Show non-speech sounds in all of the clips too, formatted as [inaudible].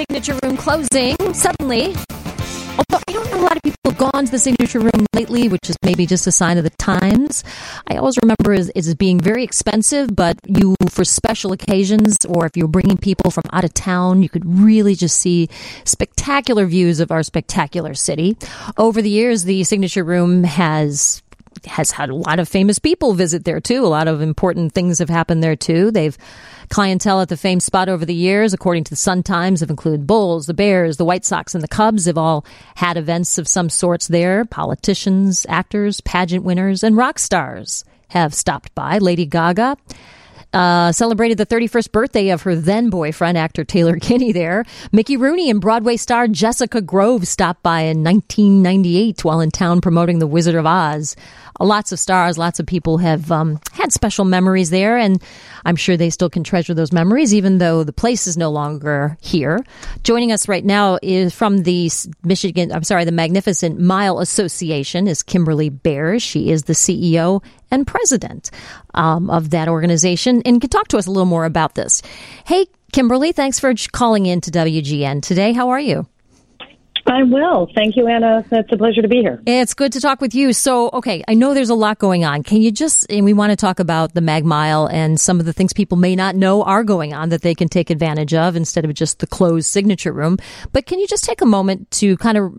signature room closing suddenly. Although I don't know a lot of people have gone to the signature room lately, which is maybe just a sign of the times. I always remember it as being very expensive, but you, for special occasions, or if you're bringing people from out of town, you could really just see spectacular views of our spectacular city. Over the years, the signature room has has had a lot of famous people visit there too. A lot of important things have happened there too. They've clientele at the famed spot over the years, according to the Sun Times, have included Bulls, the Bears, the White Sox, and the Cubs have all had events of some sorts there. Politicians, actors, pageant winners, and rock stars have stopped by. Lady Gaga uh, celebrated the 31st birthday of her then boyfriend, actor Taylor Kinney there. Mickey Rooney and Broadway star Jessica Grove stopped by in 1998 while in town promoting The Wizard of Oz. Lots of stars, lots of people have um, had special memories there, and I'm sure they still can treasure those memories, even though the place is no longer here. Joining us right now is from the Michigan, I'm sorry, the Magnificent Mile Association is Kimberly Bares. She is the CEO and president um, of that organization and can talk to us a little more about this. Hey, Kimberly, thanks for calling in to WGN today. How are you? I will. Thank you, Anna. It's a pleasure to be here. It's good to talk with you. So, okay, I know there's a lot going on. Can you just, and we want to talk about the Mag Mile and some of the things people may not know are going on that they can take advantage of instead of just the closed signature room. But can you just take a moment to kind of,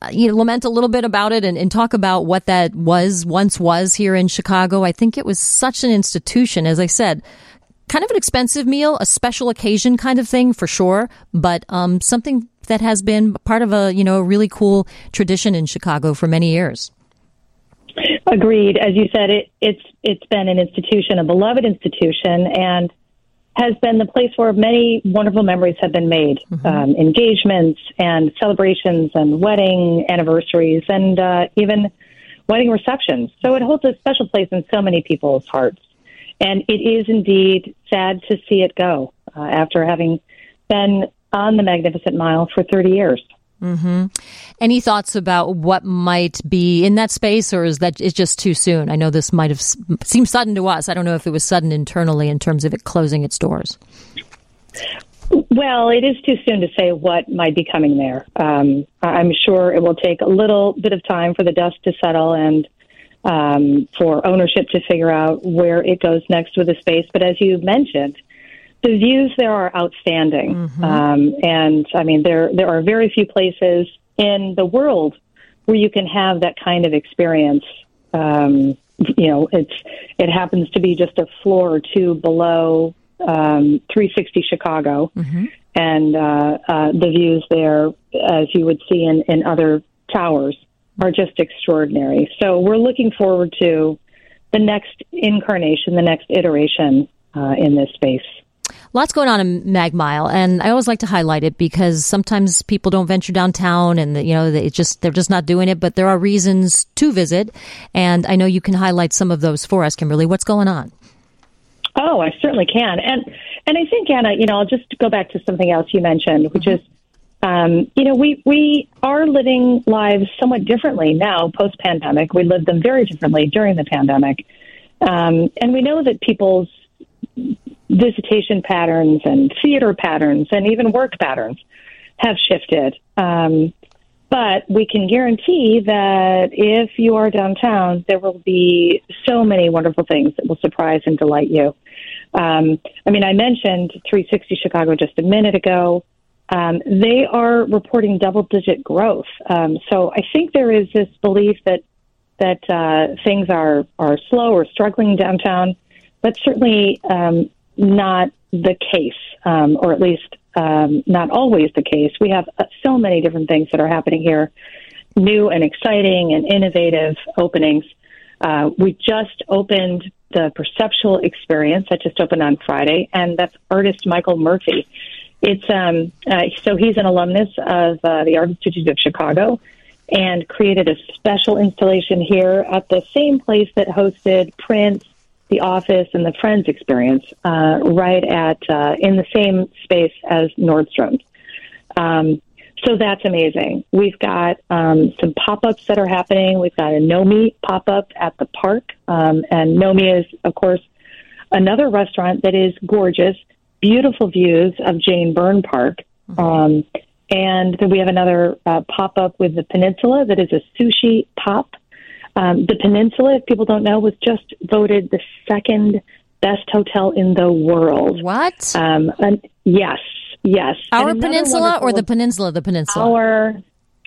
uh, you know, lament a little bit about it and, and talk about what that was, once was here in Chicago? I think it was such an institution, as I said kind of an expensive meal, a special occasion kind of thing for sure, but um, something that has been part of a you know a really cool tradition in Chicago for many years. Agreed. As you said, it, it's it's been an institution, a beloved institution, and has been the place where many wonderful memories have been made, mm-hmm. um, engagements and celebrations and wedding anniversaries and uh, even wedding receptions. So it holds a special place in so many people's hearts. And it is indeed sad to see it go uh, after having been on the Magnificent Mile for 30 years. Mm-hmm. Any thoughts about what might be in that space, or is that it's just too soon? I know this might have seemed sudden to us. I don't know if it was sudden internally in terms of it closing its doors. Well, it is too soon to say what might be coming there. Um, I'm sure it will take a little bit of time for the dust to settle and um, for ownership to figure out where it goes next with the space. But as you mentioned, the views there are outstanding, mm-hmm. um, and I mean there there are very few places in the world where you can have that kind of experience. Um, you know, it's it happens to be just a floor or two below um, 360 Chicago, mm-hmm. and uh, uh, the views there, as you would see in, in other towers, are just extraordinary. So we're looking forward to the next incarnation, the next iteration uh, in this space. Lots going on in Mag Mile, and I always like to highlight it because sometimes people don't venture downtown, and you know they just they're just not doing it. But there are reasons to visit, and I know you can highlight some of those for us, Kimberly. What's going on? Oh, I certainly can, and and I think Anna, you know, I'll just go back to something else you mentioned, which mm-hmm. is um, you know, we, we are living lives somewhat differently now post pandemic. We lived them very differently during the pandemic. Um, and we know that people's visitation patterns and theater patterns and even work patterns have shifted. Um, but we can guarantee that if you are downtown, there will be so many wonderful things that will surprise and delight you. Um, I mean, I mentioned 360 Chicago just a minute ago. Um, they are reporting double digit growth. Um, so I think there is this belief that that uh, things are, are slow or struggling downtown, but certainly um, not the case, um, or at least um, not always the case. We have uh, so many different things that are happening here, new and exciting and innovative openings. Uh, we just opened the Perceptual Experience that just opened on Friday, and that's artist Michael Murphy. It's um, uh, so he's an alumnus of uh, the Art Institute of Chicago, and created a special installation here at the same place that hosted Prince the office and the Friends experience uh, right at uh, in the same space as Nordstrom's. Um, so that's amazing. We've got um, some pop ups that are happening. We've got a Nomi pop up at the park, um, and Nomi is, of course, another restaurant that is gorgeous, beautiful views of Jane Byrne Park. Um, and then we have another uh, pop up with the Peninsula that is a sushi pop. Um, the Peninsula, if people don't know, was just voted the second best hotel in the world. What? Um, and yes, yes. Our peninsula or the peninsula? The peninsula. Our,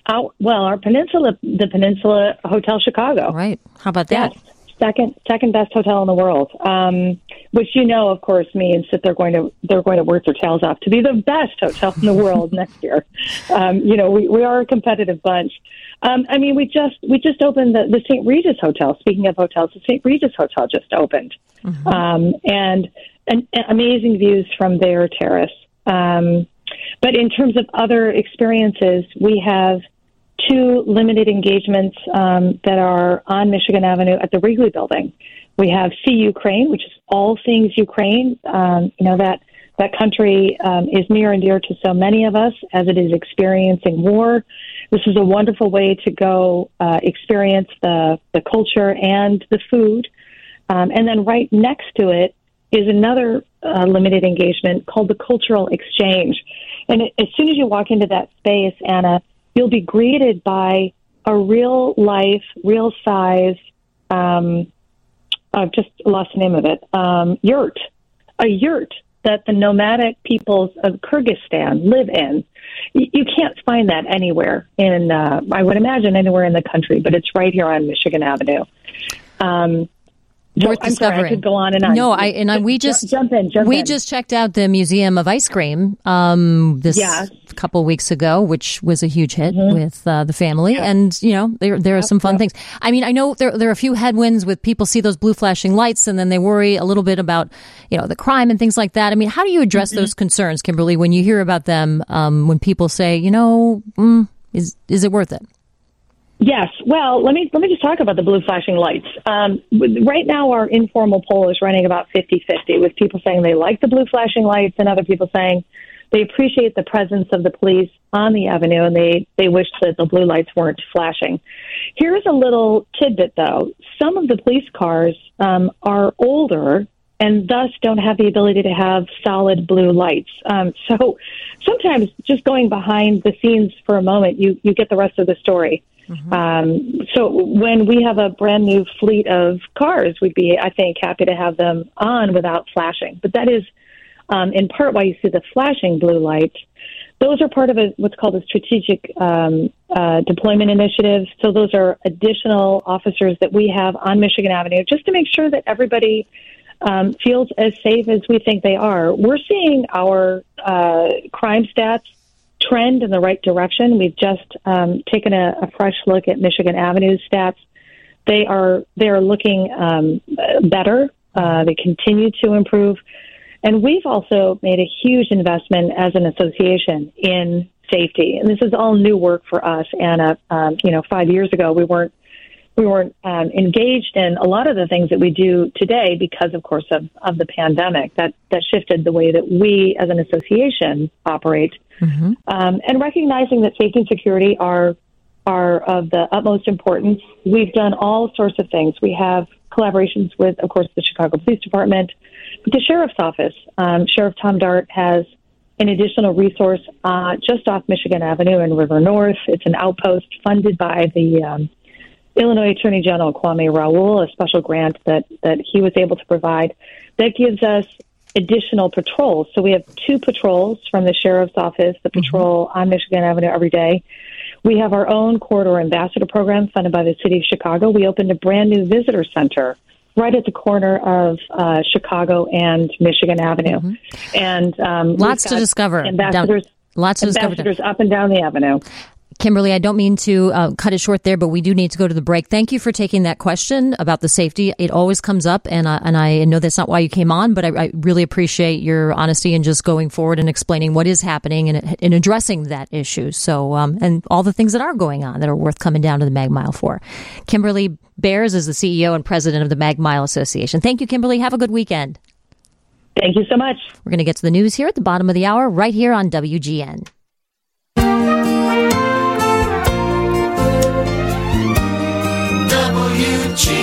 our well, our peninsula, the Peninsula Hotel Chicago. Right. How about that? Yes second second best hotel in the world, um, which you know, of course, means that they're going to they're going to work their tails off to be the best hotel in the world [laughs] next year. Um, you know, we, we are a competitive bunch. Um, I mean, we just we just opened the, the St. Regis Hotel. Speaking of hotels, the St. Regis Hotel just opened, mm-hmm. um, and, and, and amazing views from their terrace. Um, but in terms of other experiences, we have two limited engagements um, that are on Michigan Avenue at the Wrigley Building. We have See Ukraine, which is all things Ukraine. Um, you know that that country um, is near and dear to so many of us as it is experiencing war. This is a wonderful way to go uh, experience the the culture and the food. Um, and then right next to it is another uh, limited engagement called the Cultural Exchange. And as soon as you walk into that space, Anna, you'll be greeted by a real life, real size, um, I've just lost the name of it, um, yurt, a yurt that the nomadic peoples of Kyrgyzstan live in. You can't find that anywhere in, uh, I would imagine, anywhere in the country, but it's right here on Michigan Avenue. Um, worth I'm discovering. Sorry, I could go on and on. No, I and I, we just jump in. Jump we in. just checked out the Museum of Ice Cream um, this yes. couple weeks ago, which was a huge hit mm-hmm. with uh, the family. Yeah. And you know, there there are some fun things. I mean, I know there there are a few headwinds with people see those blue flashing lights and then they worry a little bit about you know the crime and things like that. I mean, how do you address mm-hmm. those concerns, Kimberly, when you hear about them? Um, when people say, you know, mm, is is it worth it? Yes. Well, let me let me just talk about the blue flashing lights. Um, right now, our informal poll is running about 50-50, with people saying they like the blue flashing lights and other people saying they appreciate the presence of the police on the avenue and they they wish that the blue lights weren't flashing. Here's a little tidbit, though. Some of the police cars um, are older and thus don't have the ability to have solid blue lights. Um, so sometimes just going behind the scenes for a moment, you you get the rest of the story. Mm-hmm. Um, so when we have a brand new fleet of cars, we'd be, I think, happy to have them on without flashing. But that is, um, in part, why you see the flashing blue lights. Those are part of a, what's called a strategic um, uh, deployment initiative. So those are additional officers that we have on Michigan Avenue just to make sure that everybody um, feels as safe as we think they are. We're seeing our uh, crime stats trend in the right direction. We've just um, taken a, a, fresh look at Michigan Avenue stats. They are they are looking um, better. Uh, they continue to improve, and we've also made a huge investment as an association in safety. And this is all new work for us. And uh, um, you know, five years ago we weren't we weren't um, engaged in a lot of the things that we do today because, of course, of, of the pandemic. That that shifted the way that we, as an association, operate, mm-hmm. um, and recognizing that safety and security are are of the utmost importance. We've done all sorts of things. We have collaborations with, of course, the Chicago Police Department, the sheriff's office. Um, Sheriff Tom Dart has an additional resource uh, just off Michigan Avenue in River North. It's an outpost funded by the um, Illinois Attorney General Kwame Raoul, a special grant that, that he was able to provide. That gives us additional patrols. So we have two patrols from the sheriff's office that mm-hmm. patrol mm-hmm. on Michigan Avenue every day. We have our own corridor ambassador program funded by the city of Chicago. We opened a brand new visitor center right at the corner of uh, Chicago and Michigan Avenue, mm-hmm. and um, lots to discover. Ambassadors, down, lots to ambassadors discover up and down the avenue. Kimberly, I don't mean to uh, cut it short there, but we do need to go to the break. Thank you for taking that question about the safety. It always comes up, and uh, and I know that's not why you came on, but I, I, really appreciate your honesty and just going forward and explaining what is happening and, and addressing that issue. So, um, and all the things that are going on that are worth coming down to the Mag Mile for. Kimberly Bares is the CEO and president of the Mag Mile Association. Thank you, Kimberly. Have a good weekend. Thank you so much. We're going to get to the news here at the bottom of the hour, right here on WGN. ti.